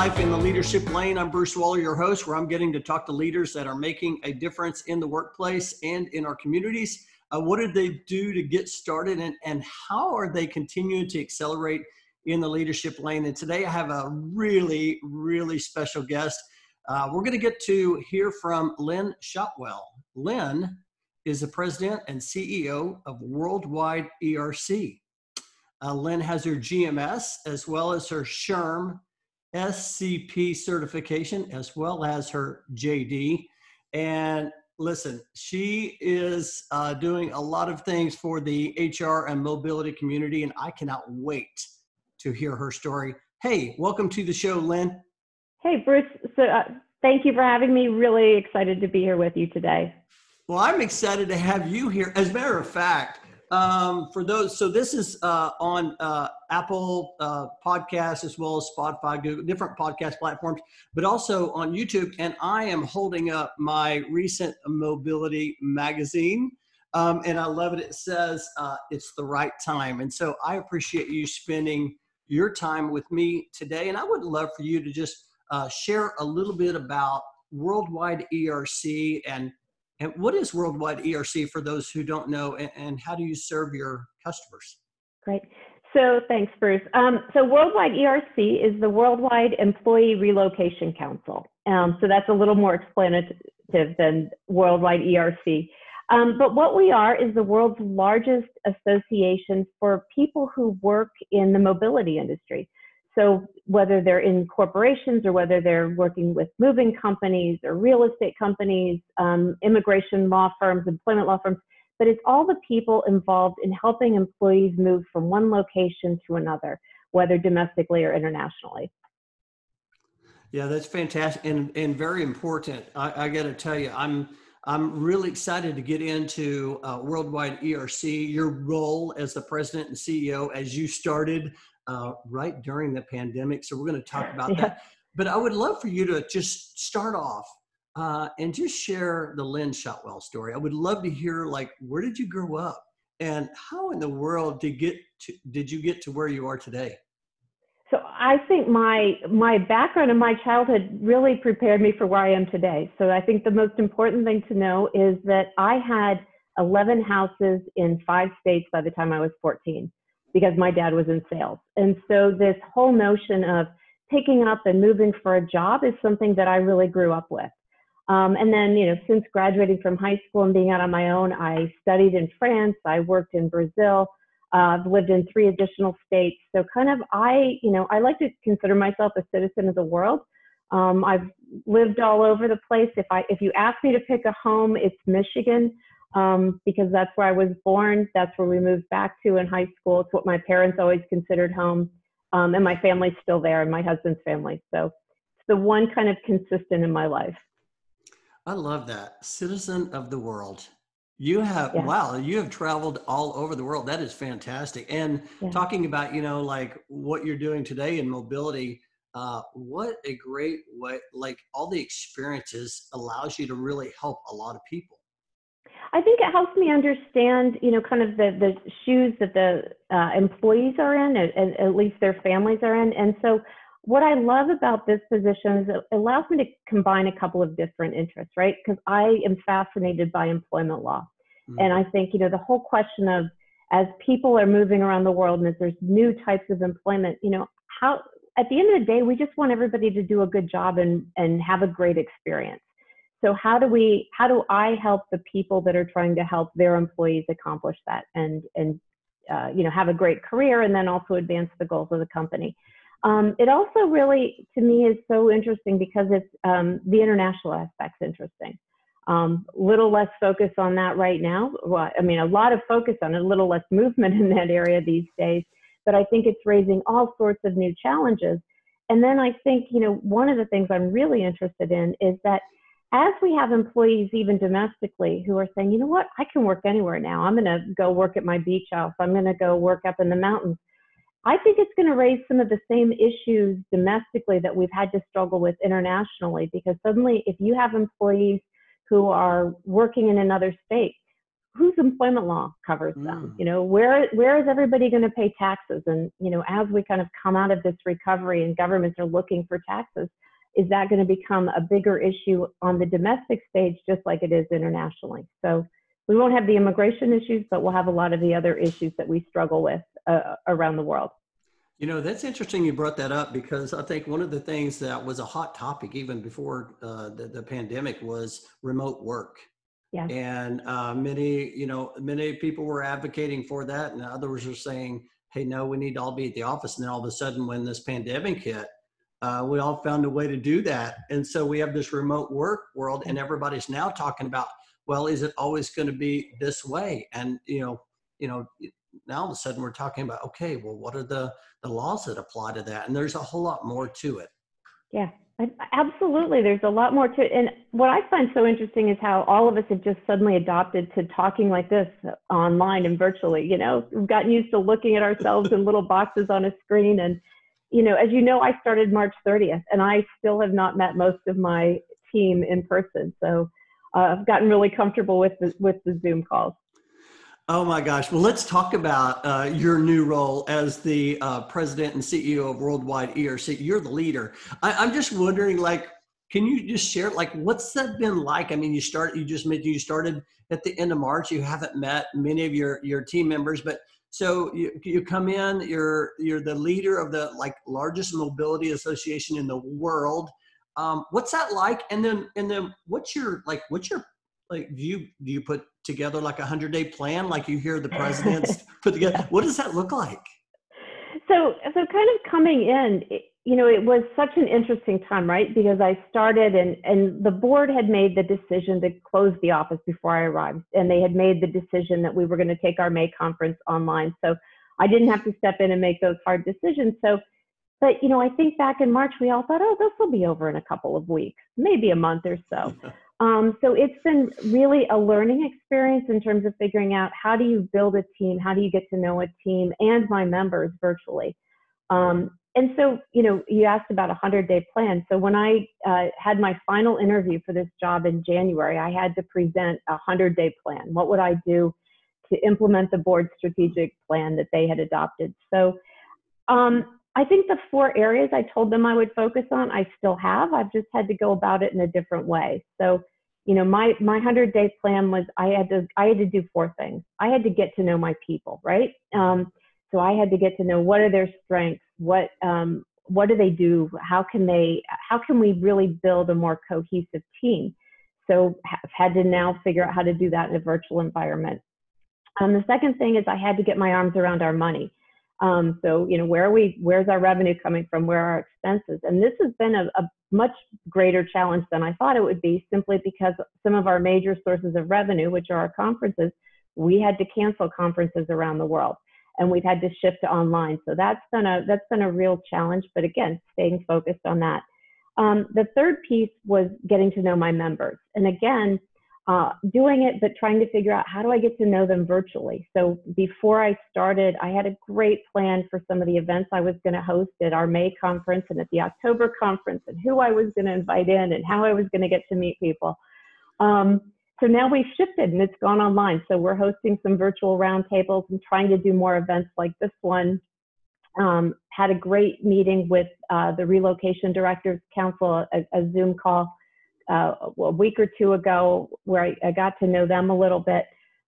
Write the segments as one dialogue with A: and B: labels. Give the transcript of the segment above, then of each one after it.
A: Life in the Leadership Lane. I'm Bruce Waller, your host, where I'm getting to talk to leaders that are making a difference in the workplace and in our communities. Uh, what did they do to get started, and, and how are they continuing to accelerate in the leadership lane? And today I have a really, really special guest. Uh, we're going to get to hear from Lynn Shotwell. Lynn is the president and CEO of Worldwide ERC. Uh, Lynn has her GMS as well as her SHRM SCP certification as well as her JD. And listen, she is uh, doing a lot of things for the HR and mobility community, and I cannot wait to hear her story. Hey, welcome to the show, Lynn.
B: Hey, Bruce. So, uh, thank you for having me. Really excited to be here with you today.
A: Well, I'm excited to have you here. As a matter of fact, um, for those, so this is uh, on uh, Apple uh, Podcasts as well as Spotify, Google, different podcast platforms, but also on YouTube. And I am holding up my recent mobility magazine. Um, and I love it. It says uh, it's the right time. And so I appreciate you spending your time with me today. And I would love for you to just uh, share a little bit about Worldwide ERC and and what is Worldwide ERC for those who don't know, and, and how do you serve your customers?
B: Great. So thanks, Bruce. Um, so Worldwide ERC is the Worldwide Employee Relocation Council. Um, so that's a little more explanative than Worldwide ERC. Um, but what we are is the world's largest association for people who work in the mobility industry. So whether they're in corporations or whether they're working with moving companies or real estate companies, um, immigration law firms, employment law firms, but it's all the people involved in helping employees move from one location to another, whether domestically or internationally.
A: Yeah, that's fantastic and, and very important. I, I got to tell you, I'm I'm really excited to get into uh, Worldwide ERC, your role as the president and CEO as you started uh, right during the pandemic. So we're going to talk about yeah. that. But I would love for you to just start off uh, and just share the Lynn Shotwell story. I would love to hear like where did you grow up and how in the world did get to, did you get to where you are today?
B: So I think my my background and my childhood really prepared me for where I am today. So I think the most important thing to know is that I had 11 houses in five states by the time I was 14 because my dad was in sales. And so this whole notion of picking up and moving for a job is something that I really grew up with. Um, and then, you know, since graduating from high school and being out on my own, I studied in France, I worked in Brazil, uh, I've lived in three additional states. So kind of, I, you know, I like to consider myself a citizen of the world. Um, I've lived all over the place. If I, if you ask me to pick a home, it's Michigan um, because that's where I was born. That's where we moved back to in high school. It's what my parents always considered home. Um, and my family's still there and my husband's family. So it's the one kind of consistent in my life.
A: I love that. Citizen of the world. You have, yeah. wow, you have traveled all over the world. That is fantastic. And yeah. talking about, you know, like what you're doing today in mobility, uh, what a great way, like all the experiences allows you to really help a lot of people.
B: I think it helps me understand, you know, kind of the, the shoes that the uh, employees are in, at, at least their families are in. And so what I love about this position is it allows me to combine a couple of different interests, right? Because I am fascinated by employment law. Mm-hmm. And I think, you know, the whole question of as people are moving around the world and as there's new types of employment, you know, how at the end of the day, we just want everybody to do a good job and, and have a great experience so how do we how do i help the people that are trying to help their employees accomplish that and and uh, you know have a great career and then also advance the goals of the company? Um, it also really to me is so interesting because it's um, the international aspect's interesting. Um, little less focus on that right now. Well, i mean a lot of focus on it a little less movement in that area these days but i think it's raising all sorts of new challenges. And then i think you know one of the things i'm really interested in is that as we have employees, even domestically, who are saying, you know what, I can work anywhere now. I'm going to go work at my beach house. I'm going to go work up in the mountains. I think it's going to raise some of the same issues domestically that we've had to struggle with internationally because suddenly, if you have employees who are working in another state, whose employment law covers them?
A: Mm.
B: You know, where where is everybody going to pay taxes? And you know, as we kind of come out of this recovery and governments are looking for taxes, is that going to become a bigger issue on the domestic stage, just like it is internationally? So we won't have the immigration issues, but we'll have a lot of the other issues that we struggle with uh, around the world.
A: You know, that's interesting you brought that up because I think one of the things that was a hot topic even before uh, the, the pandemic was remote work.
B: Yeah.
A: And uh, many, you know, many people were advocating for that, and others are saying, "Hey, no, we need to all be at the office." And then all of a sudden, when this pandemic hit, uh, we all found a way to do that, and so we have this remote work world, and everybody's now talking about, well, is it always going to be this way? And you know, you know, now all of a sudden we're talking about, okay, well, what are the the laws that apply to that? And there's a whole lot more to it.
B: Yeah, absolutely. There's a lot more to it. And what I find so interesting is how all of us have just suddenly adopted to talking like this online and virtually. You know, we've gotten used to looking at ourselves in little boxes on a screen. And, you know, as you know, I started March 30th and I still have not met most of my team in person. So uh, I've gotten really comfortable with the, with the Zoom calls.
A: Oh my gosh. Well, let's talk about uh, your new role as the uh, president and CEO of Worldwide ERC. You're the leader. I, am just wondering, like, can you just share, like, what's that been like? I mean, you start, you just mentioned you started at the end of March. You haven't met many of your your team members, but so you, you come in. You're you're the leader of the like largest mobility association in the world. Um, what's that like? And then and then what's your like what's your like do you do you put together like a hundred day plan like you hear the presidents put together what does that look like
B: so so kind of coming in you know it was such an interesting time right? Because i started and and the board had made the decision to close the office before i arrived and they had made the decision that we were going to take our may conference online. So i didn't have to step in and make those hard decisions. So but you know i think back in march we all thought oh this will be over in a couple of weeks maybe a month or so. Um, so it's been really a learning experience in terms of figuring out how do you build a team, how do you get to know a team and my members virtually. Um, and so, you know, you asked about a 100 day plan. So when I uh, had my final interview for this job in January, I had to present a 100 day plan. What would I do to implement the board strategic plan that they had adopted? So um, I think the four areas I told them I would focus on, I still have. I've just had to go about it in a different way. So you know my my 100 day plan was i had to i had to do four things i had to get to know my people right um, so i had to get to know what are their strengths what um, what do they do? How can they how can we really build a more cohesive team? So I've had to now figure out how to do that in a virtual environment. Um, the second thing is i had to get my arms around our money. Um, so, you know, where are we, where's our revenue coming from? Where are our expenses? And this has been a, a much greater challenge than I thought it would be simply because some of our major sources of revenue, which are our conferences, we had to cancel conferences around the world and we've had to shift to online. So that's been a, that's been a real challenge, but again, staying focused on that. Um, the third piece was getting to know my members. And again, uh, doing it, but trying to figure out how do I get to know them virtually. So before I started, I had a great plan for some of the events I was going to host at our May conference and at the October conference, and who I was going to invite in and how I was going to get to meet people. Um, so now we've shifted and it's gone online. So we're hosting some virtual roundtables and trying to do more events like this one. Um, had a great meeting with uh, the Relocation Directors Council, a, a Zoom call uh, a week or two ago where I, I, got to know them a little bit.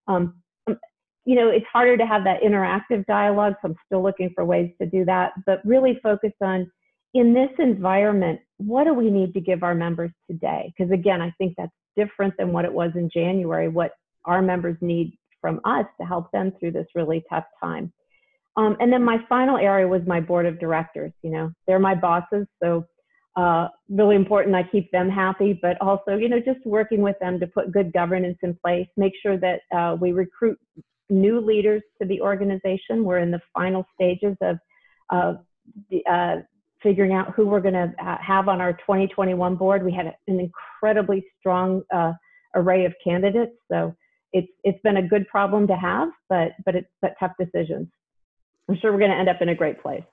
B: Um, um, you know, it's harder to have that interactive dialogue, so I'm still looking for ways to do that, but really focus on in this environment, what do we need to give our members today? Because again, I think that's different than what it was in January, what our members need from us to help them through this really tough time. Um, and then my final area was my board of directors. You know, they're my bosses, so uh, really important I keep them happy, but also, you know, just working with them to put good governance in place, make sure that uh, we recruit new leaders to the organization. We're in the final stages of the, uh, figuring out who we're going to have on our 2021 board. We had an incredibly strong uh, array of candidates, so it's it's been a good problem to have, but but it's but tough decisions. I'm sure we're going to end up in a great place.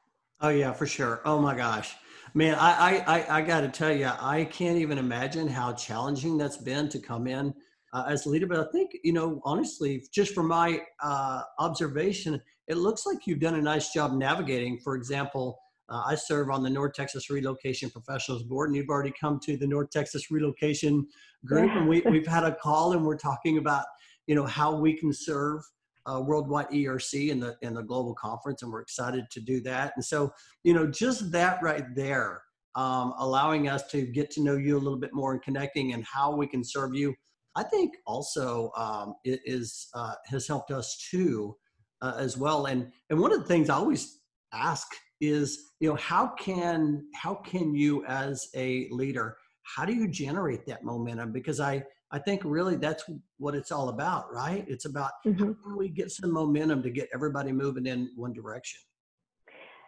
A: Oh yeah, for sure. Oh my gosh. Man, I, I, I, I got to tell you, I can't even imagine how challenging that's been to come in uh, as a leader. But I think, you know, honestly, just from my uh, observation, it looks like you've done a nice job navigating. For example, uh, I serve on the North Texas Relocation Professionals Board, and you've already come to the North Texas Relocation Group, yeah. and we, we've had a call, and we're talking about, you know, how we can serve uh, worldwide ERC in the in the global conference, and we're excited to do that. And so, you know, just that right there, um, allowing us to get to know you a little bit more and connecting, and how we can serve you, I think also um, it is uh, has helped us too uh, as well. And and one of the things I always ask is, you know, how can how can you as a leader, how do you generate that momentum? Because I I think really that's what it's all about, right? It's about mm-hmm. how can we get some momentum to get everybody moving in one direction.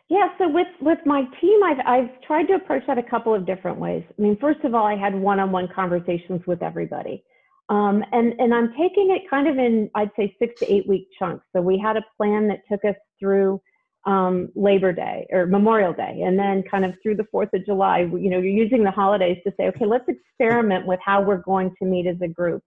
B: Yeah, so with with my team, I've I've tried to approach that a couple of different ways. I mean, first of all, I had one-on-one conversations with everybody, um, and and I'm taking it kind of in I'd say six to eight week chunks. So we had a plan that took us through um, Labor Day or Memorial Day, and then kind of through the Fourth of July. You know, you're using the holidays to say, okay, let's experiment with how we're going to meet as a group.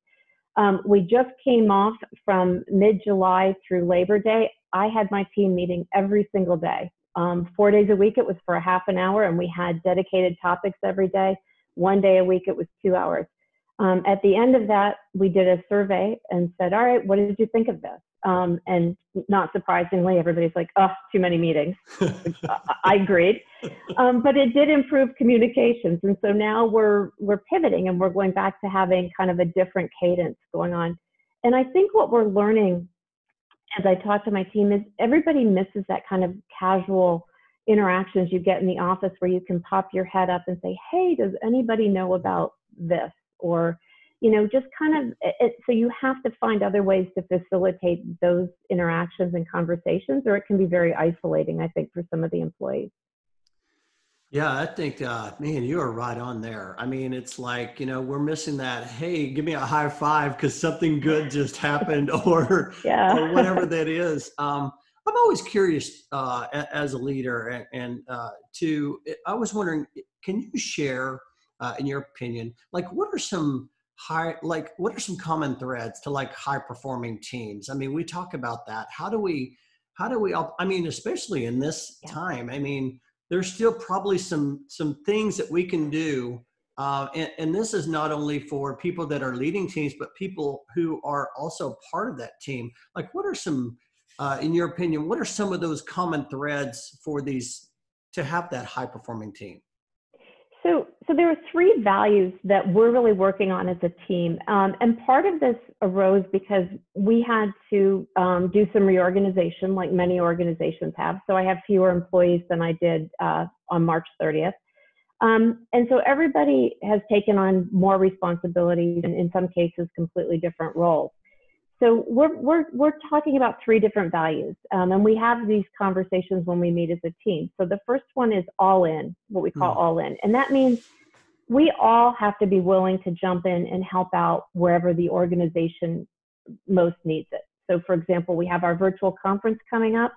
B: Um, we just came off from mid-July through Labor Day. I had my team meeting every single day, um, four days a week. It was for a half an hour, and we had dedicated topics every day. One day a week, it was two hours. Um, at the end of that, we did a survey and said, "All right, what did you think of this?" Um, and not surprisingly, everybody's like, oh, too many meetings. I agreed. Um, but it did improve communications. And so now we're, we're pivoting and we're going back to having kind of a different cadence going on. And I think what we're learning as I talk to my team is everybody misses that kind of casual interactions you get in the office where you can pop your head up and say, hey, does anybody know about this? Or, you know, just kind of it, so you have to find other ways to facilitate those interactions and conversations, or it can be very isolating, I think, for some of the employees.
A: Yeah, I think, uh, man, you are right on there. I mean, it's like, you know, we're missing that, hey, give me a high five because something good just happened or, yeah. or whatever that is. Um, I'm always curious uh, as a leader and, and uh, to, I was wondering, can you share, uh, in your opinion, like what are some high like what are some common threads to like high performing teams? I mean we talk about that. How do we how do we i mean especially in this yeah. time i mean there's still probably some some things that we can do uh, and, and, this is not only for people that are leading teams but people who are also part of that team. Like what are some uh, in your opinion what are some of those common threads for these to have that high performing team?
B: So, so there are three values that we're really working on as a team, um, and part of this arose because we had to um, do some reorganization, like many organizations have. So I have fewer employees than I did uh, on March 30th, um, and so everybody has taken on more responsibilities, and in some cases, completely different roles. So we're, we're, we're talking about three different values, um, and we have these conversations when we meet as a team. So the first one is all in, what we call mm. all in, and that means we all have to be willing to jump in and help out wherever the organization most needs it. So, for example, we have our virtual conference coming up.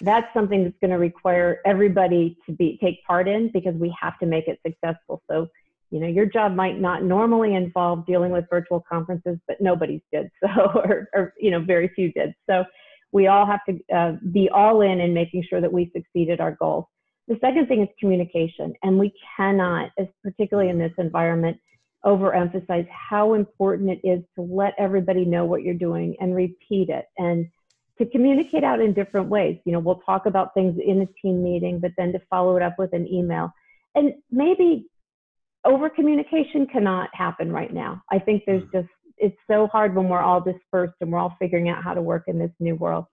B: That's something that's going to require everybody to be take part in because we have to make it successful. So you know your job might not normally involve dealing with virtual conferences but nobody's did so or, or you know very few did. So we all have to uh, be all in in making sure that we succeed at our goals. The second thing is communication and we cannot particularly in this environment overemphasize how important it is to let everybody know what you're doing and repeat it and to communicate out in different ways. You know we'll talk about things in a team meeting but then to follow it up with an email. And maybe over communication cannot happen right now. I think there's mm. just, it's so hard when we're all dispersed and we're all figuring out how to work in this new world.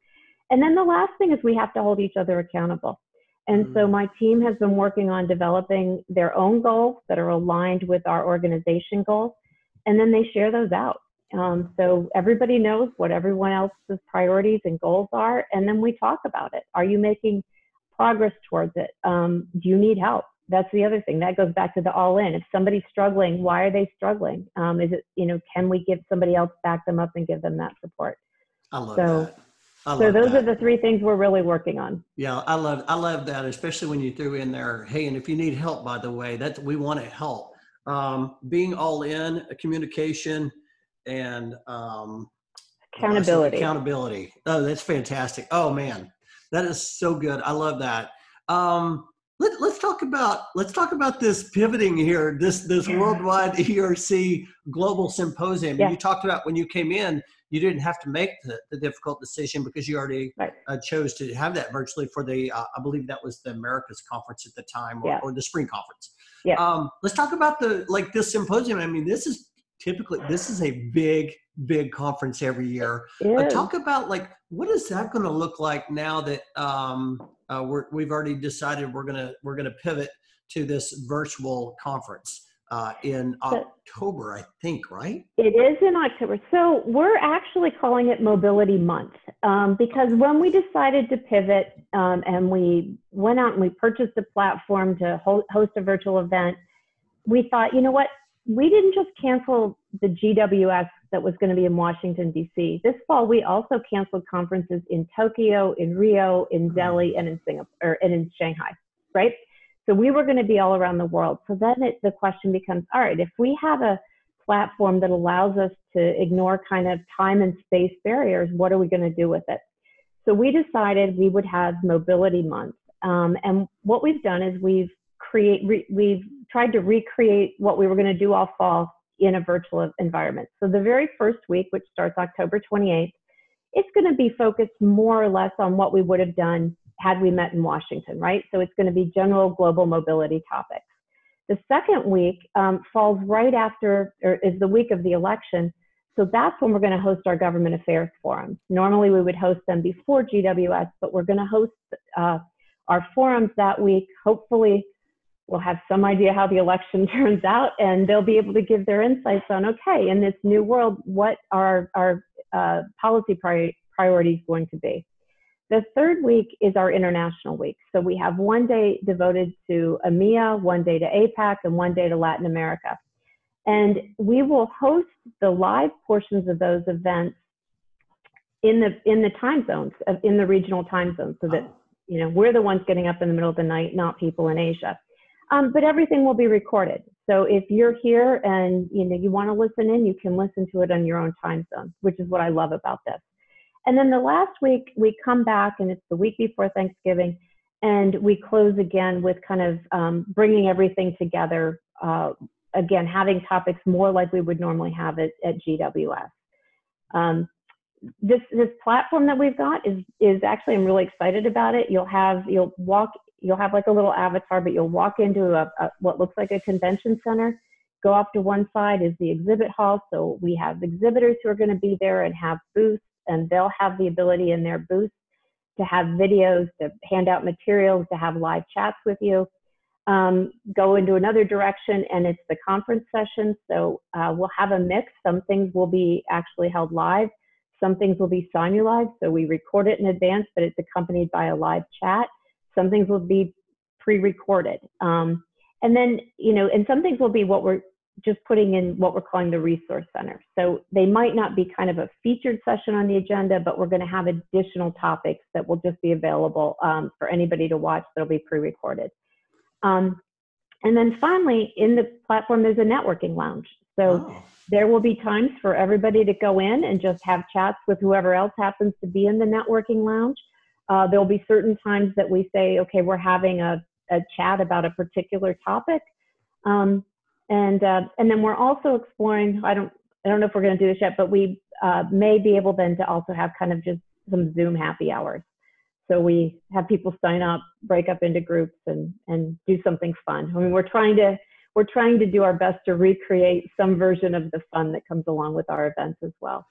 B: And then the last thing is we have to hold each other accountable. And so mm. my team has been working on developing their own goals that are aligned with our organization goals. And then they share those out. Um, so everybody knows what everyone else's priorities and goals are. And then we talk about it. Are you making progress towards it? Um, do you need help? That's the other thing that goes back to the all in if somebody's struggling why are they struggling um, is it you know can we give somebody else back them up and give them that support
A: i love so, that
B: I so those that. are the three things we're really working on
A: yeah i love i love that especially when you threw in there hey and if you need help by the way that we want to help um, being all in communication and um,
B: accountability.
A: Accountability. Oh, that's fantastic. Oh man, that is so good. I love that. Um, let, us talk about let's talk about this pivoting here. This this worldwide ERC global symposium. Yeah. You talked about when you came in, you didn't have to make the, the difficult decision because you already right. uh, chose to have that virtually for the uh, I believe that was the Americas conference at the time or, yeah. or the spring conference. Yeah. Um, let's talk about the like this symposium. I mean, this is typically this is a big big conference every year. Uh, talk about like what is that going to look like now that um, uh, we have already decided we're gonna we're gonna pivot to this virtual conference uh, in October, I think, right?
B: It is in October. So we're actually calling it Mobility Month um, because when we decided to pivot um, and we went out and we purchased a platform to host a virtual event, we thought, you know what? We didn't just cancel the GWS that was going to be in Washington, D.C. This fall, we also canceled conferences in Tokyo, in Rio, in hmm. Delhi, and in Singapore, and in Shanghai, right? So we were going to be all around the world. So then it, the question becomes, all right, if we have a platform that allows us to ignore kind of time and space barriers, what are we going to do with it? So we decided we would have Mobility Month. Um, and what we've done is we've create re, we've tried to recreate what we were going to do all fall in a virtual environment. So the very first week, which starts October 28th, it's going to be focused more or less on what we would have done had we met in Washington, right? So it's going to be general global mobility topics. The second week um, falls right after, or is the week of the election. So that's when we're going to host our government affairs forums. Normally we would host them before GWS, but we're going to host uh, our forums that week. Hopefully, we'll have some idea how the election turns out, and they'll be able to give their insights on okay, in this new world, what are our uh, policy pri- priorities going to be? The third week is our international week. So we have one day devoted to EMEA, one day to APAC, and one day to Latin America. And we will host the live portions of those events in the in the time zones of in the regional time zones, so that you know we're the ones getting up in the middle of the night, not people in Asia. Um, but everything will be recorded. So if you're here and you know you want to listen in, you can listen to it on your own time zone, which is what I love about this. And then the last week, we come back and it's the week before Thanksgiving, and we close again with kind of um, bringing everything together. Uh, again, having topics more like we would normally have it at GWS. Um, this this platform that we've got is is actually I'm really excited about it. You'll have you'll walk you'll have like a little avatar, but you'll walk into a, a what looks like a convention center. Go off to one side is the exhibit hall, so we have exhibitors who are going to be there and have booths and they'll have the ability in their booth to have videos, to hand out materials, to have live chats with you. Um, go into another direction, and it's the conference session. So uh, we'll have a mix. Some things will be actually held live. Some things will be simulized, so we record it in advance, but it's accompanied by a live chat. Some things will be pre-recorded. Um, and then, you know, and some things will be what we're just putting in what we're calling the resource center. So they might not be kind of a featured session on the agenda, but we're going to have additional topics that will just be available um, for anybody to watch that'll be pre-recorded. Um, and then finally, in the platform, there's a networking lounge. So oh. There will be times for everybody to go in and just have chats with whoever else happens to be in the networking lounge. Uh, there'll be certain times that we say, okay, we're having a, a chat about a particular topic. Um, and uh, and then we're also exploring. I don't I don't know if we're going to do this yet, but we uh, may be able then to also have kind of just some Zoom happy hours. So we have people sign up, break up into groups, and and do something fun. I mean, we're trying to we're trying to do our best to recreate some version of the fun that comes along with our events as well.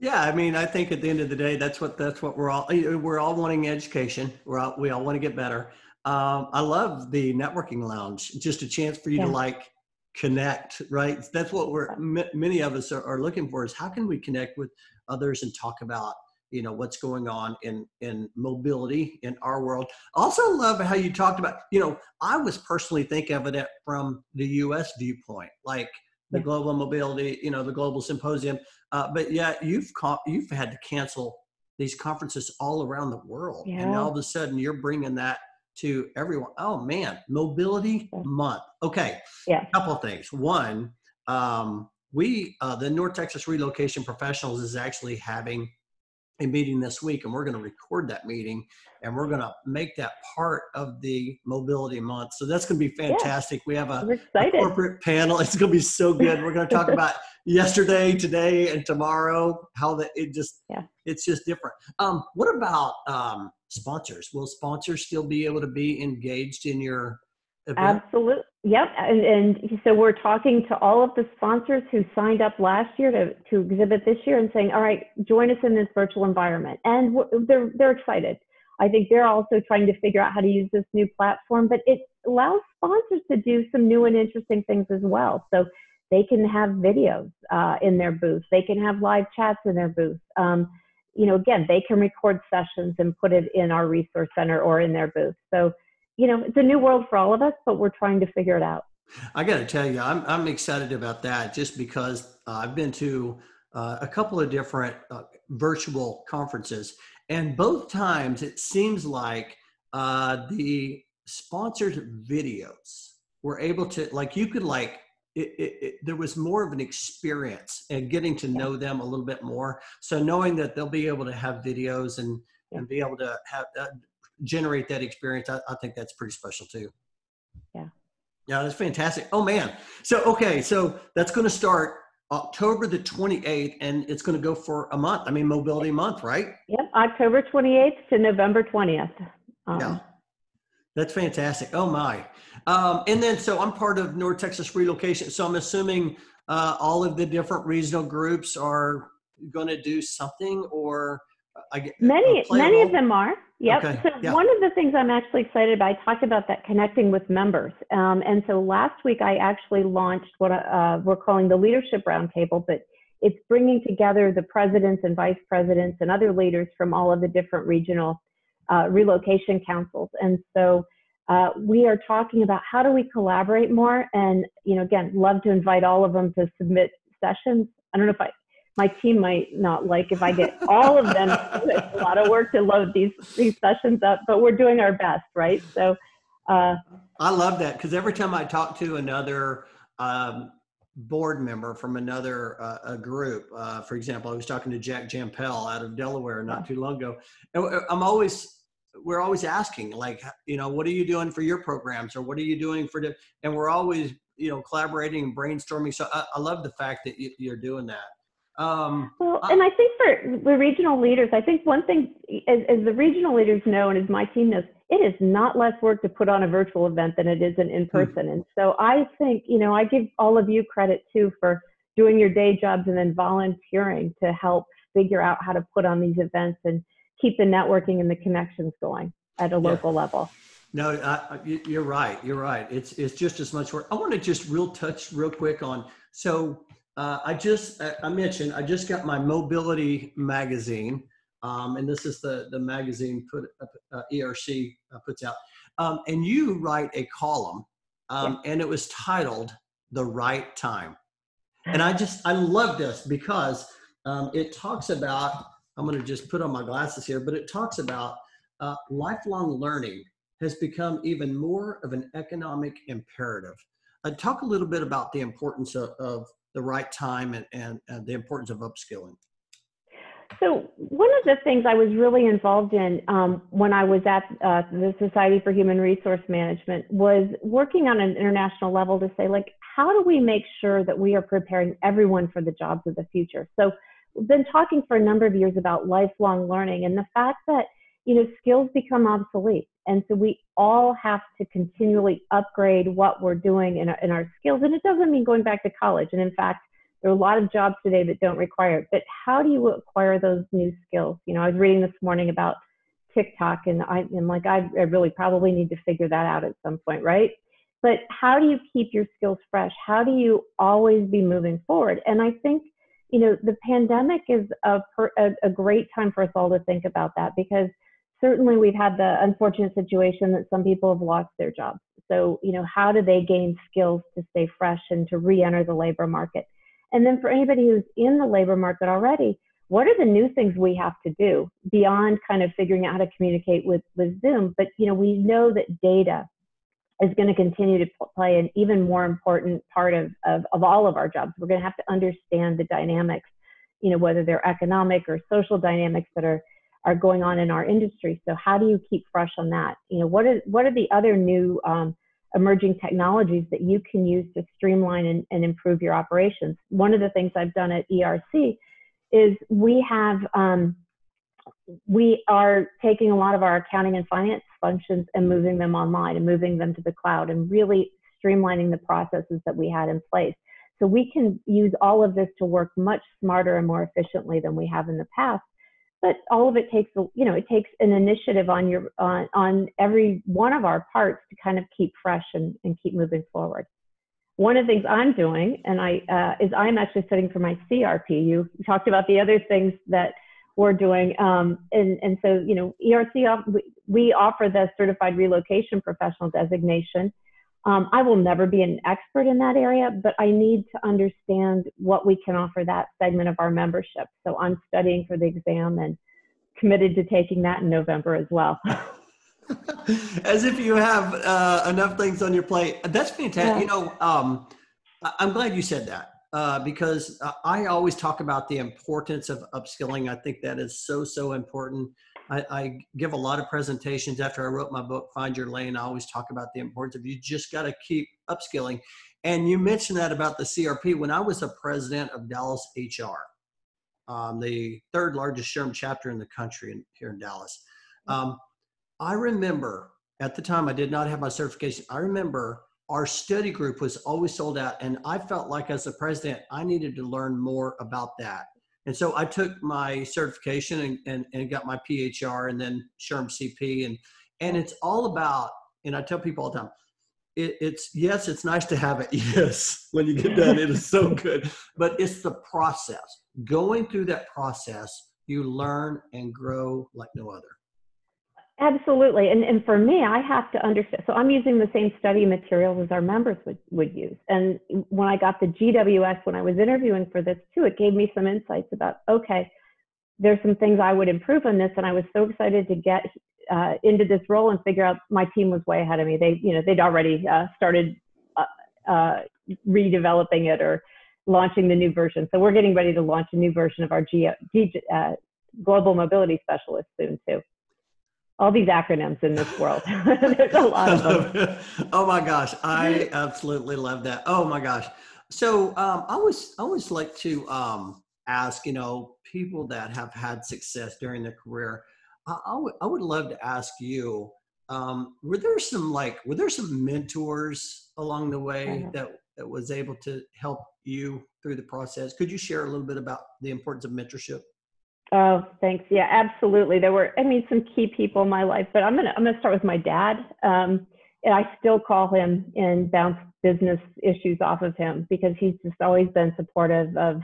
A: Yeah, I mean, I think at the end of the day, that's what that's what we're all we're all wanting education. We're all, we all want to get better. Um, I love the networking lounge, just a chance for you yeah. to like connect right that's what we're m- many of us are, are, looking for is how can we connect with others and talk about you know what's going on in in mobility in our world also love how you talked about you know i was personally thinking of it from the us viewpoint like the global mobility you know the global symposium uh, but yeah you've ca- you've had to cancel these conferences all around the world yeah. and all of a sudden you're bringing that to everyone. Oh man, mobility month. Okay. Yeah. A couple of things. One, um, we, uh, the North Texas Relocation Professionals, is actually having a meeting this week, and we're going to record that meeting, and we're going to make that part of the Mobility Month. So that's going to be fantastic. Yeah, we have a, a, corporate panel. It's going to be so good. We're going to talk about yesterday, today, and tomorrow. How that it just yeah. it's just different. Um, what about um, sponsors? Will sponsors still be able to be engaged in your
B: event? Absolutely. Yep. And, and so we're talking to all of the sponsors who signed up last year to, to exhibit this year and saying, all right, join us in this virtual environment. And they're, they're excited. I think they're also trying to figure out how to use this new platform, but it allows sponsors to do some new and interesting things as well. So they can have videos uh, in their booth. They can have live chats in their booth. Um, you know, again, they can record sessions and put it in our resource center or in their booth. So you know, it's a new world for all of us, but we're trying to figure it out.
A: I got to tell you, I'm I'm excited about that just because uh, I've been to uh, a couple of different uh, virtual conferences, and both times it seems like uh, the sponsored videos were able to like you could like it, it, it, there was more of an experience and getting to know them a little bit more. So knowing that they'll be able to have videos and and be able to have uh, generate that experience, I, I think that's pretty special too.
B: Yeah.
A: Yeah, that's fantastic. Oh man. So okay, so that's going to start October the 28th and it's going to go for a month. I mean, mobility month, right?
B: Yep, October 28th to November 20th.
A: Um, yeah. That's fantastic. Oh my. Um, and then, so I'm part of North Texas Relocation. So I'm assuming uh, all of the different regional groups are going to do something or
B: get, many, many of them are. Yep. Okay. So yeah. one of the things I'm actually excited about, I talked about that connecting with members. Um, and so last week I actually launched what uh, we're calling the Leadership Roundtable, but it's bringing together the presidents and vice presidents and other leaders from all of the different regional uh, relocation councils. And so uh, we are talking about how do we collaborate more. And you know, again, love to invite all of them to submit sessions. I don't know if I my team might not like if I get all of them. it's a lot of work to load these these sessions up, but we're doing our best, right? So. Uh,
A: I love that because every time I talk to another um, board member from another uh, a group, uh, for example, I was talking to Jack Jampel out of Delaware not too long ago. And I'm always we're always asking like you know what are you doing for your programs or what are you doing for the and we're always you know collaborating and brainstorming so i, I love the fact that you, are doing that
B: um, well, and I think for the regional leaders, I think one thing, as, as, the regional leaders know, and as my team knows, it is not less work to put on a virtual event than it is an in person. Mm. And so I think, you know, I give all of you credit too for doing your day jobs and then volunteering to help figure out how to put on these events and keep the networking and the connections going at a local level.
A: No, uh, you're right. You're right. It's it's just as much work. I want to just real touch real quick on so uh, I just I mentioned I just got my mobility magazine, um, and this is the the magazine put uh, ERC uh, puts out, um, and you write a column, um, yeah. and it was titled "The Right Time," and I just I love this because um, it talks about I'm going to just put on my glasses here, but it talks about uh, lifelong learning has become even more of an economic imperative. Uh, talk a little bit about the importance of, of the right time and, and, and the importance of upskilling?
B: So one of the things I was really involved in um, when I was at uh, the Society for Human Resource Management was working on an international level to say, like, how do we make sure that we are preparing everyone for the jobs of the future? So we've been talking for a number of years about lifelong learning and the fact that, you know, skills become obsolete. And so we all have to continually upgrade what we're doing in our, in our skills. And it doesn't mean going back to college. And in fact, there are a lot of jobs today that don't require it. But how do you acquire those new skills? You know, I was reading this morning about TikTok, and I, am like, I, I really probably need to figure that out at some point, right? But how do you keep your skills fresh? How do you always be moving forward? And I think, you know, the pandemic is a, a, a great time for us all to think about that because certainly we've had the unfortunate situation that some people have lost their jobs. So, you know, how do they gain skills to stay fresh and to re-enter the labor market? And then for anybody who's in the labor market already, what are the new things we have to do beyond kind of figuring out how to communicate with, with Zoom? But, you know, we know that data is going to continue to play an even more important part of, of, of all of our jobs. We're going to have to understand the dynamics, you know, whether they're economic or social dynamics that are are going on in our industry. So how do you keep fresh on that? You know, what are what are the other new um, emerging technologies that you can use to streamline and, and, improve your operations? One of the things I've done at ERC is we have um, we are taking a lot of our accounting and finance functions and moving them online and moving them to the cloud and really streamlining the processes that we had in place. So we can use all of this to work much smarter and more efficiently than we have in the past. But all of it takes, you know, it takes an initiative on your on, on every one of our parts to kind of keep fresh and, and keep moving forward. One of the things I'm doing, and I uh, is I'm actually sitting for my CRP. You talked about the other things that we're doing. Um, and, and so, you know, ERC, we, we offer the certified relocation professional designation. Um, I will never be an expert in that area, but I need to understand what we can offer that segment of our membership. So I'm studying for the exam and committed to taking that in November as well.
A: as if you have uh, enough things on your plate. That's fantastic. Yeah. You know, um, I'm glad you said that uh, because I always talk about the importance of upskilling. I think that is so, so important. I, I, give a lot of presentations after I wrote my book, Find Your Lane. I always talk about the importance of you just got to keep upskilling. And you mentioned that about the CRP. When I was a president of Dallas HR, um, the third largest SHRM chapter in the country in, here in Dallas, um, I remember at the time I did not have my certification. I remember our study group was always sold out and i felt like as a president i needed to learn more about that and so i took my certification and, and, and got my phr and then SHRM cp and and it's all about and i tell people all the time it, it's yes it's nice to have it yes when you get done it is so good but it's the process. Going through that process you learn and grow like no other
B: Absolutely. And, and for me, I have to understand. So I'm using the same study materials as our members would, would use. And when I got the GWS, when I was interviewing for this too, it gave me some insights about, okay, there's some things I would improve on this. And I was so excited to get uh, into this role and figure out my team was way ahead of me. They, you know, they'd already uh, started uh, uh redeveloping it or launching the new version. So we're getting ready to launch a new version of our G, G, uh, global mobility specialist soon too all these acronyms in this world. There's a lot of them.
A: oh my gosh, I absolutely love that. Oh my gosh. So um, I always I always like to um, ask, you know, people that have had success during their career. I, I would I would love to ask you. Um, were there some like were there some mentors along the way mm-hmm. that that was able to help you through the process? Could you share a little bit about the importance of mentorship?
B: Oh, thanks. Yeah, absolutely. There were, I mean, some key people in my life, but I'm gonna I'm gonna start with my dad. Um, and I still call him and bounce business issues off of him because he's just always been supportive of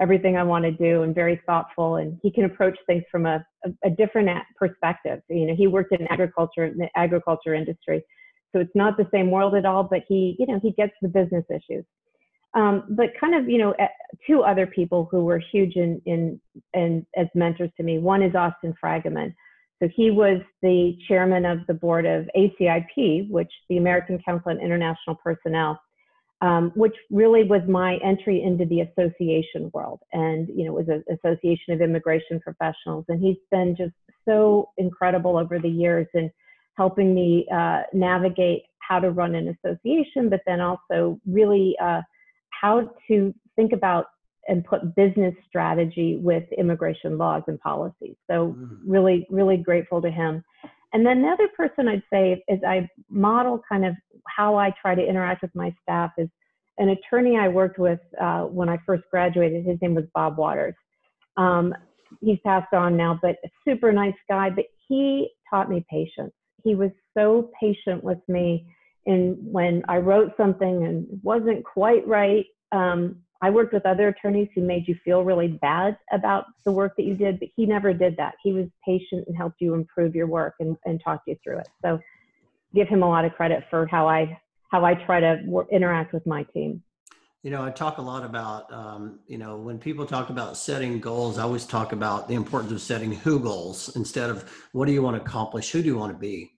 B: everything I want to do and very thoughtful. And he can approach things from a, a, a different perspective. You know, he worked in agriculture, in the agriculture industry, so it's not the same world at all. But he, you know, he gets the business issues. Um, but kind of, you know, two other people who were huge in, in, in as mentors to me. One is Austin Fragomen. So he was the chairman of the board of ACIP, which the American Council on International Personnel, um, which really was my entry into the association world. And, you know, was an association of immigration professionals. And he's been just so incredible over the years in helping me uh, navigate how to run an association, but then also really uh, how to think about and put business strategy with immigration laws and policies. So mm. really, really grateful to him. And then the other person I'd say is I model kind of how I try to interact with my staff is an attorney I worked with uh, when I first graduated. His name was Bob Waters. Um, he's passed on now, but a super nice guy. But he taught me patience. He was so patient with me and when I wrote something and wasn't quite right, um, I worked with other attorneys who made you feel really bad about the work that you did, but he never did that. He was patient and helped you improve your work and, and talked you through it. So give him a lot of credit for how I how I try to interact with my team.
A: You know, I talk a lot about, um, you know, when people talk about setting goals, I always talk about the importance of setting who goals instead of what do you want to accomplish, who do you want to be.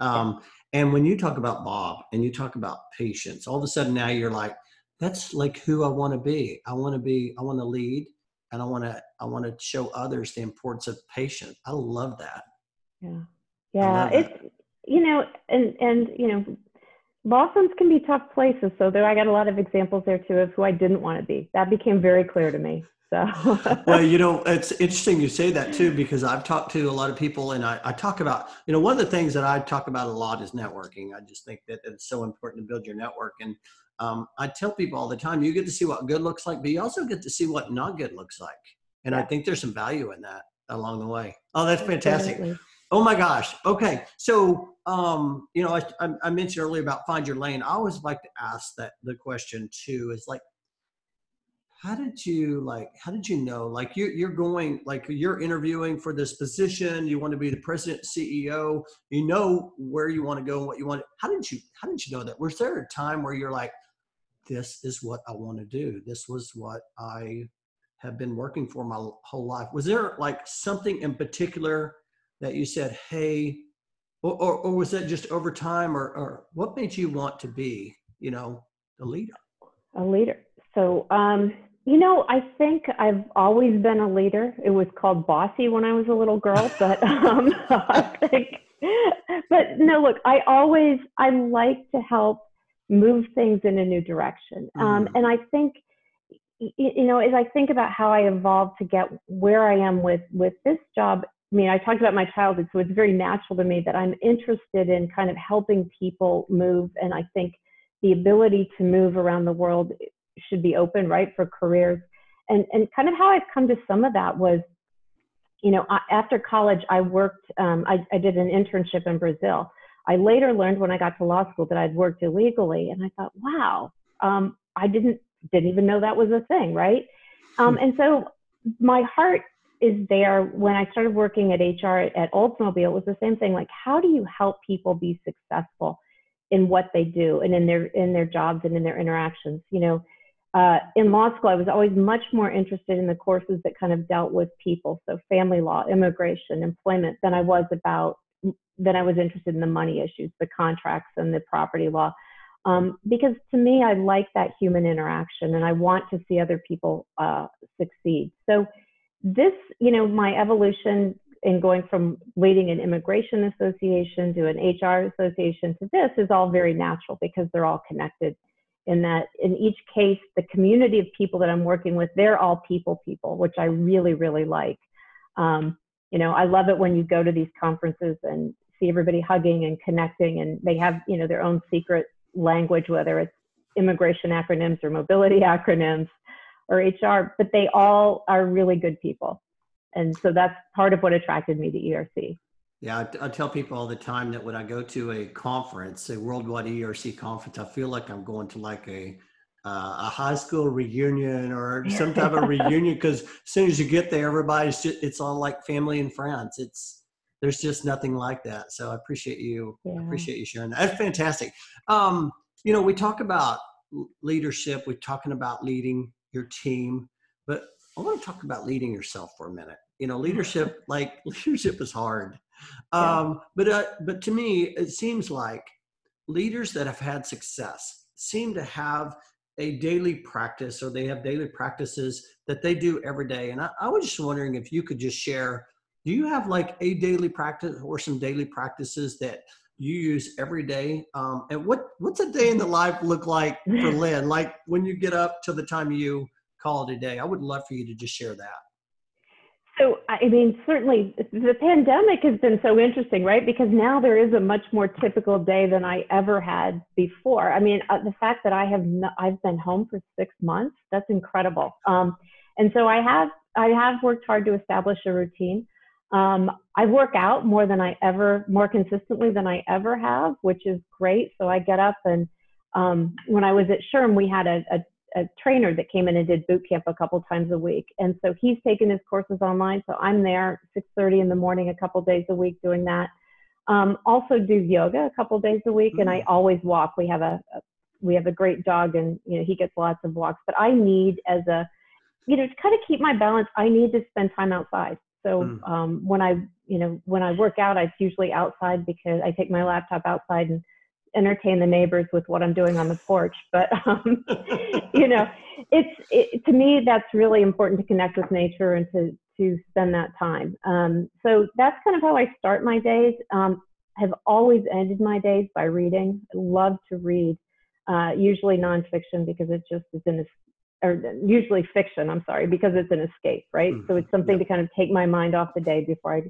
A: Um, And when you talk about Bob and you talk about patience, all of a sudden now you're like, that's like who I want to be. I want to be, I want to lead and I want to, I want to show others the importance of patience. I love that.
B: Yeah. Yeah. It's, that. you know, and, and, you know, firms can be tough places. So there, I got a lot of examples there too of who I didn't want to be. That became very clear to me. So,
A: well, you know, it's interesting you say that too, because I've talked to a lot of people and I, I, talk about, you know, one of the things that I talk about a lot is networking. I just think that it's so important to build your network. And um, I tell people all the time, you get to see what good looks like, but you also get to see what not good looks like. And I think there's some value in that along the way. Oh, that's fantastic. Absolutely. Oh my gosh. Okay. So, um, you know, I, I mentioned earlier about find your lane. I always like to ask that the question too is like, how did you like how did you know like you, you're going like you're interviewing for this position you want to be the president ceo you know where you want to go and what you want how did you how did you know that? Was there a time where you're like this is what i want to do. This was what i have been working for my whole life. Was there like something in particular that you said hey or, or, or was that just over time or, or what made you want to be you know a leader?
B: A leader. So um you know, I think I've always been a leader. It was called bossy when I was a little girl, but um, I think, but no, look, I always, I like to help move things in a new direction. Um, mm. and I think, you know, as I think about how I evolved to get where I am with, with this job, I mean, I talked about my childhood, so it's very natural to me that I'm interested in kind of helping people move. And I think the ability to move around the world should be open, right, for careers. And, and kind of how I've come to some of that was, you know, after college, I worked, um, I, I did an internship in Brazil. I later learned when I got to law school that I'd worked illegally, and I thought, wow, um, I didn't didn't even know that was a thing, right? Um, and so my heart is there when I started working at HR at Oldsmobile. It was the same thing. Like, how do you help people be successful in what they do and in their in their jobs and in their interactions? You know, uh, in law school, I was always much more interested in the courses that kind of dealt with people, so family law, immigration, employment, than I was about than I was interested in the money issues, the contracts and the property law. Um, because to me, I like that human interaction and I want to see other people uh, succeed. So, this, you know, my evolution in going from leading an immigration association to an HR association to this is all very natural because they're all connected in that in each case, the community of people that I'm working with, they're all people people, which I really, really like. Um, you know, I love it when you go to these conferences and see everybody hugging and connecting and they have, you know, their own secret language, whether it's immigration acronyms or mobility acronyms or HR, but they all are really good people. And so that's part of what attracted me to ERC.
A: Yeah, I, I, tell people all the time that when I go to a conference, a worldwide ERC conference, I feel like I'm going to like a uh, a high school reunion or some type of reunion because as soon as you get there, everybody's just, it's all like family and friends. It's there's just nothing like that. So I appreciate you. Yeah. appreciate you sharing that. That's fantastic. Um, you know, we talk about leadership. We're talking about leading your team, but I want to talk about leading yourself for a minute. You know, leadership like leadership is hard um, but uh, but to me, it seems like leaders that have had success seem to have a daily practice or they have daily practices that they do every day. And I, I was just wondering if you could just share. Do you have like a daily practice or some daily practices that you use every day? Um, and what what's a day in the life look like for Lynn? Like when you get up to the time you call it a day. I would love for you to just share that.
B: So, I mean, certainly the pandemic has been so interesting, right? Because now there is a much more typical day than I ever had before. I mean, uh, the fact that I have no, I've been home for six months, that's incredible. Um, and so I have I have worked hard to establish a routine. Um, I work out more than I ever, more consistently than I ever have, which is great. So I get up and um, when I was at SHRM, we had a, a a trainer that came in and did boot camp a couple times a week. And so he's taken his courses online. So I'm there 6:30 in the morning a couple days a week doing that. Um, also do yoga a couple days a week, mm-hmm. and I mm. always walk. We have a, a we have a great dog, and you know he gets lots of walks. But I need as a you know to kind of keep my balance. I need to spend time outside. So mm. um, when I you know, when I work out, it's usually outside because I take my laptop outside and entertain the neighbors with what I'm doing on the porch. But, um, you know, it's, it, to me, that's really important to connect with nature and to, to spend that time. Um, so that's kind of how I start my days. Um, have always ended my days by reading. I love to read, uh, usually nonfiction because it just is an or usually fiction. I'm sorry because it's an escape, right? Mm-hmm. So it's something yeah. to kind of take my mind off the day before I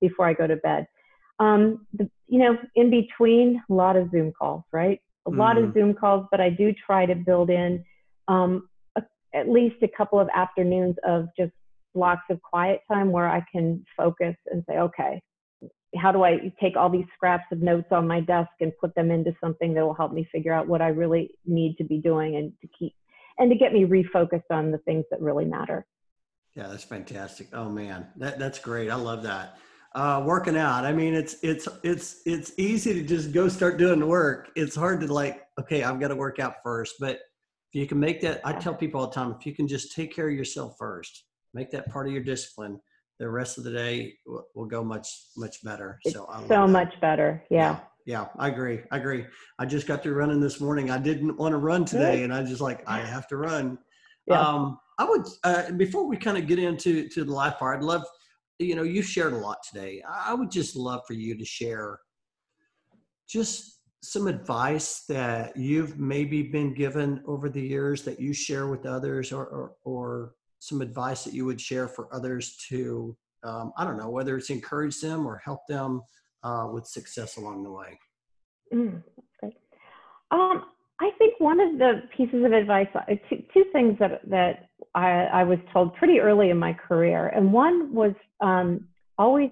B: before I go to bed. Um, the, you know, in between, a lot of Zoom calls, right? A mm-hmm. lot of mm-hmm. Zoom calls, but I do try to build in um, a, at least a couple of afternoons of just blocks of quiet time where I can focus and say, okay, how do I take all these scraps of notes on my desk and put them into something that will help me figure out what I really need to be doing and to keep and to get me refocused on the things that really matter.
A: Yeah, that's fantastic. Oh man, that that's great. I love that. Uh, working out. I mean, it's it's it's it's easy to just go start doing the work. It's hard to like, okay, I've got to work out first. But if you can make that, I tell people all the time, if you can just take care of yourself first, make that part of your discipline, the rest of the day will, will go much much better.
B: It's so so much better. Yeah.
A: yeah. yeah. I agree. I agree. I just got through running this morning. I didn't want to run today, and I just like I have to run. Yeah. Um, I would uh, before we kind of get into to the life part. I'd love, you know, you've shared a lot today. I would just love for you to share just some advice that you've maybe been given over the years that you share with others, or or, or some advice that you would share for others to, um, I don't know, whether it's encourage them or help them uh, with success along the way?
B: Mm, okay. Um, I think one of the pieces of advice, uh, two, two things that, that I, I, was told pretty early in my career, and one was um, always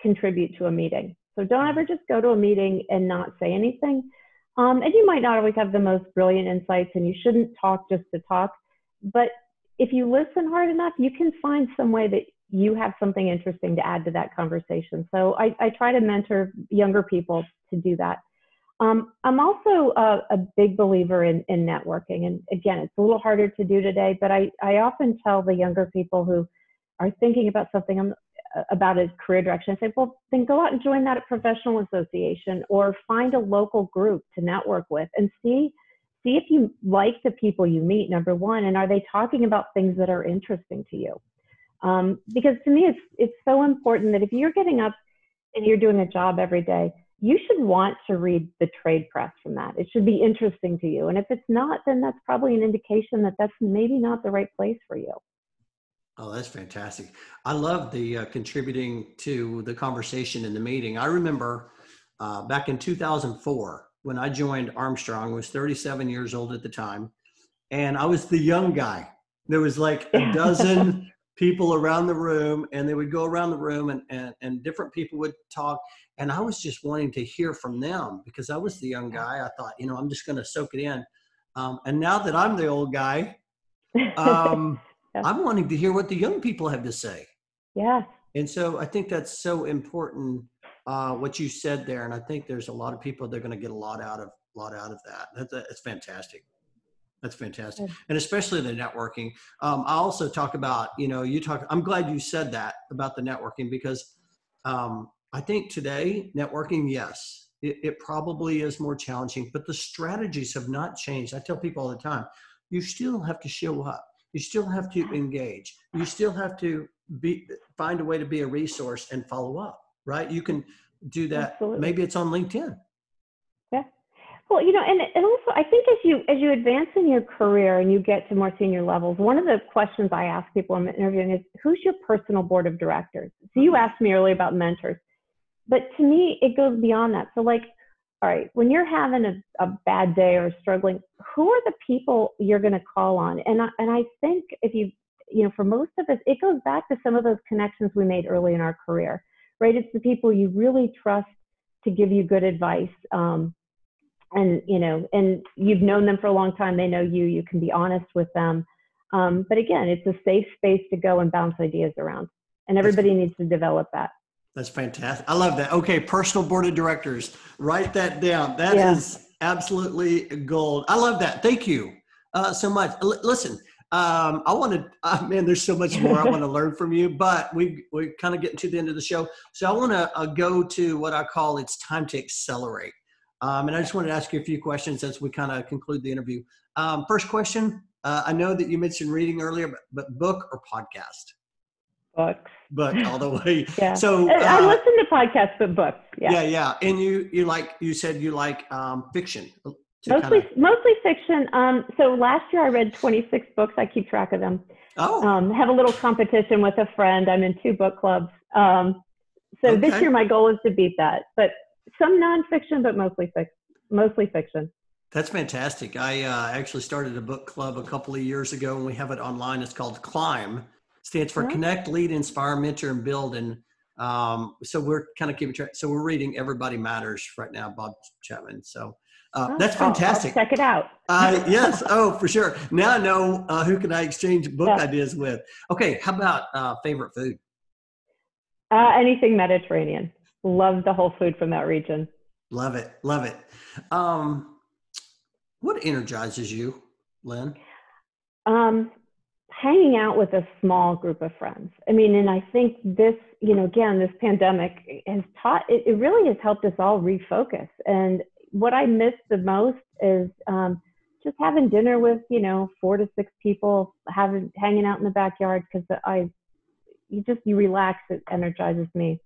B: contribute to a meeting. So don't ever just go to a meeting and not say anything. Um, and you might not always have the most brilliant insights, and you shouldn't talk just to talk. But if you listen hard enough, you can find some way that you have something interesting to add to that conversation. So I, I try to mentor younger people to do that. Um, I'm also a, a, big believer in, in networking. And again, it's a little harder to do today, but I, I often tell the younger people who are thinking about something um, about a career direction, I say, well, then go out and join that professional association or find a local group to network with and see see if you like the people you meet number one and are they talking about things that are interesting to you um, because to me it's it's so important that if you're getting up and you're doing a job every day you should want to read the trade press from that it should be interesting to you and if it's not then that's probably an indication that that's maybe not the right place for you
A: Oh, that's fantastic. I love the uh, contributing to the conversation in the meeting. I remember uh, back in 2004, when I joined Armstrong, I was 37 years old at the time, and I was the young guy. There was like a dozen people around the room, and they would go around the room, and, and, and different people would talk. And I was just wanting to hear from them because I was the young guy. I thought, you know, I'm just going to soak it in. Um, and now that I'm the old guy, um, yeah. I'm wanting to hear what the young people have to say.
B: Yeah.
A: And so I think that's so important uh, what you said there, and I think there's a lot of people that are going to get a lot out of a lot out of that. That's, that's fantastic. That's fantastic, and especially the networking. Um, I also talk about, you know, you talk. I'm glad you said that about the networking because um, I think today networking, yes, it, it probably is more challenging, but the strategies have not changed. I tell people all the time, you still have to show up. You still have to engage. You still have to be find a way to be a resource and follow up right? You can do that. Absolutely. Maybe it's on LinkedIn.
B: Yeah. Well, you know, and, and also I think as you as you advance in your career and you get to more senior levels, one of the questions I ask people I'm interviewing is who's your personal board of directors? So you mm-hmm. asked me earlier about mentors. But to me, it goes beyond that. So like, all right, when you're having a, a bad day or struggling, who are the people you're going to call on? And I, and I think if you, you know, for most of us, it goes back to some of those connections we made early in our career right? It's the people you really trust to give you good advice. Um, and you know, and you've known them for a long time. They know you. You can be honest with them. Um, but again, it's a safe space to go and bounce ideas around, and everybody needs to develop that.
A: That's fantastic. I love that. Okay, personal board of directors. Write that down. That yeah. is absolutely gold. I love that. Thank you uh, so much. L- listen, Um, I want to, uh, man, there's so much more I want to learn from you, but we we're kind of getting to the end of the show. So I want to uh, go to what I call it's time to accelerate. Um, and I just wanted to ask you a few questions as we kind of conclude the interview. Um, first question uh, I know that you mentioned reading earlier, but, but book or podcast?
B: Books.
A: Book all the way.
B: yeah.
A: So
B: uh, I listen to podcasts, but books. Yeah.
A: Yeah, yeah. And you, you like you said you like um, fiction.
B: Mostly, kinda... mostly fiction. Um, so last year I read 26 books. I keep track of them.
A: Oh.
B: Um, have a little competition with a friend. I'm in two book clubs. Um, so okay. this year my goal is to beat that. But some nonfiction, but mostly fiction. Mostly fiction.
A: That's fantastic. I uh, actually started a book club a couple of years ago, and we have it online. It's called Climb. Stands for Connect, Lead, Inspire, Mentor, and Build. And um, so we're kind of keeping track. So we're reading Everybody Matters right now, Bob Chapman. So uh, oh, that's fantastic.
B: check it out.
A: uh, yes. Oh, for sure. Now I know uh, who can I exchange book yeah. ideas with. Okay. How about uh, favorite food?
B: Uh, anything Mediterranean. Love the whole food from that region.
A: Love it. Love it. Um, what energizes you, Lynn?
B: Um, hanging out with a small group of friends. I mean, and I think this, you know, again, this pandemic has taught, it, it really has helped us all refocus. And what I miss the most is um, just having dinner with, you know, four to six people, having, hanging out in the backyard because I, you just, you relax, it energizes me.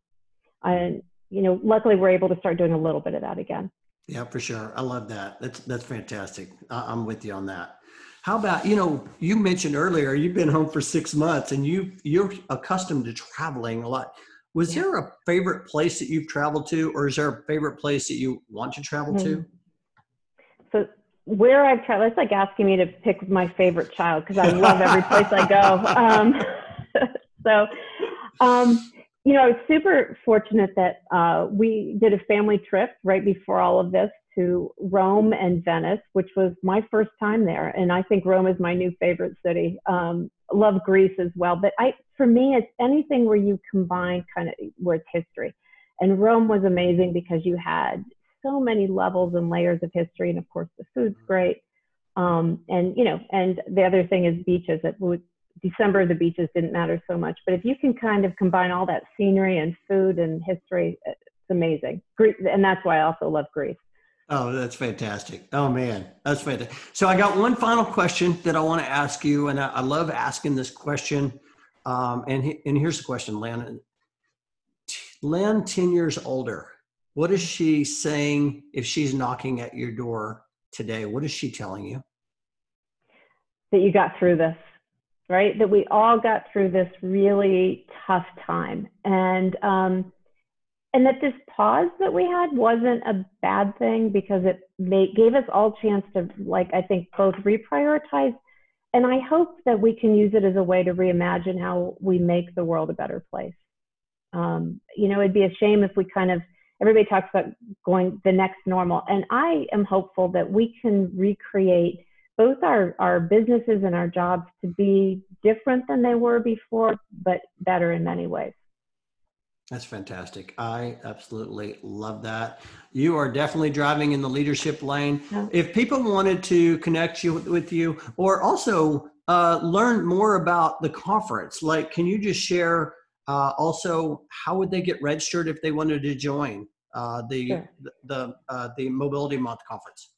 B: And, you know, luckily we're able to start doing a little bit of that again.
A: Yeah, for sure. I love that. That's that's fantastic. I'm with you on that. How about you know you mentioned earlier you've been home for six months and you you're accustomed to traveling a lot. Was yeah. there a favorite place that you've traveled to, or is there a favorite place that you want to travel mm-hmm. to?
B: So where I've traveled, it's like asking me to pick my favorite child because I love every place I go. Um, so, um, you know, I was super fortunate that uh, we did a family trip right before all of this to Rome and Venice, which was my first time there. And I think Rome is my new favorite city. Um, love Greece as well. But I, for me, it's anything where you combine kind of where it's history. And Rome was amazing because you had so many levels and layers of history. And of course, the food's great. Um, and, you know, and the other thing is beaches. It would, December, the beaches didn't matter so much. But if you can kind of combine all that scenery and food and history, it's amazing. And that's why I also love Greece.
A: Oh, that's fantastic. Oh, man, that's fantastic. So I got one final question that I want to ask you. And I, I love asking this question. Um, and, he, and here's the question, Lynn. Lynn, 10 years older, what is she saying if she's knocking at your door today? What is she telling you?
B: That you got through this right? That we all got through this really tough time. And, um, and that this pause that we had wasn't a bad thing because it made, gave us all chance to, like, I think both reprioritize. And I hope that we can use it as a way to reimagine how we make the world a better place. Um, you know, it'd be a shame if we kind of, everybody talks about going the next normal. And I am hopeful that we can recreate both our, our businesses and our jobs to be different than they were before, but better in many ways.
A: That's fantastic. I absolutely love that. You are definitely driving in the leadership lane. Yeah. If people wanted to connect you with, with you or also uh, learn more about the conference, like can you just share uh, also how would they get registered if they wanted to join uh, the, sure. the, the, uh, the Mobility Month conference?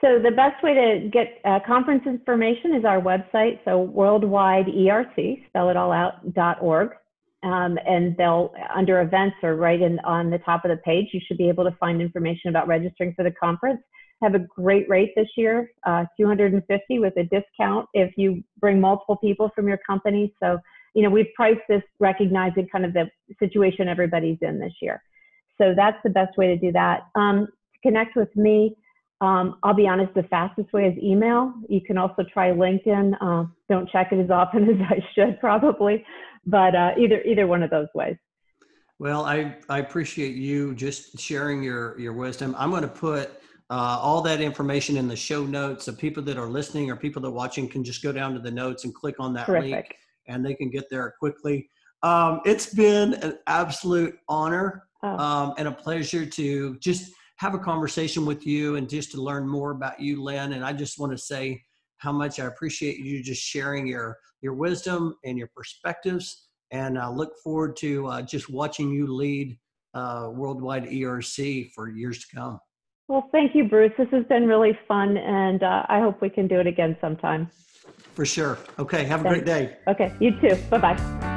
B: So the best way to get uh, conference information is our website. So worldwide ERC, spell it all out, dot org. Um, and they'll under events or right in on the top of the page, you should be able to find information about registering for the conference. Have a great rate this year, uh, 250 with a discount if you bring multiple people from your company. So you know we've priced this recognizing kind of the situation everybody's in this year. So that's the best way to do that. Um, to connect with me, um, I'll be honest, the fastest way is email. You can also try LinkedIn. Uh, don't check it as often as I should probably, but uh, either either one of those ways.
A: Well, I, I appreciate you just sharing your, your wisdom. I'm going to put uh, all that information in the show notes so people that are listening or people that are watching can just go down to the notes and click on that
B: Terrific.
A: link and they can get there quickly. Um, it's been an absolute honor oh. um, and a pleasure to just – have a conversation with you and just to learn more about you, Lynn. And I just want to say how much I appreciate you just sharing your your wisdom and your perspectives. And I look forward to uh, just watching you lead uh, Worldwide ERC for years to come.
B: Well, thank you, Bruce. This has been really fun, and uh, I hope we can do it again sometime.
A: For sure. Okay. Have a great day.
B: Okay, you too. Bye bye.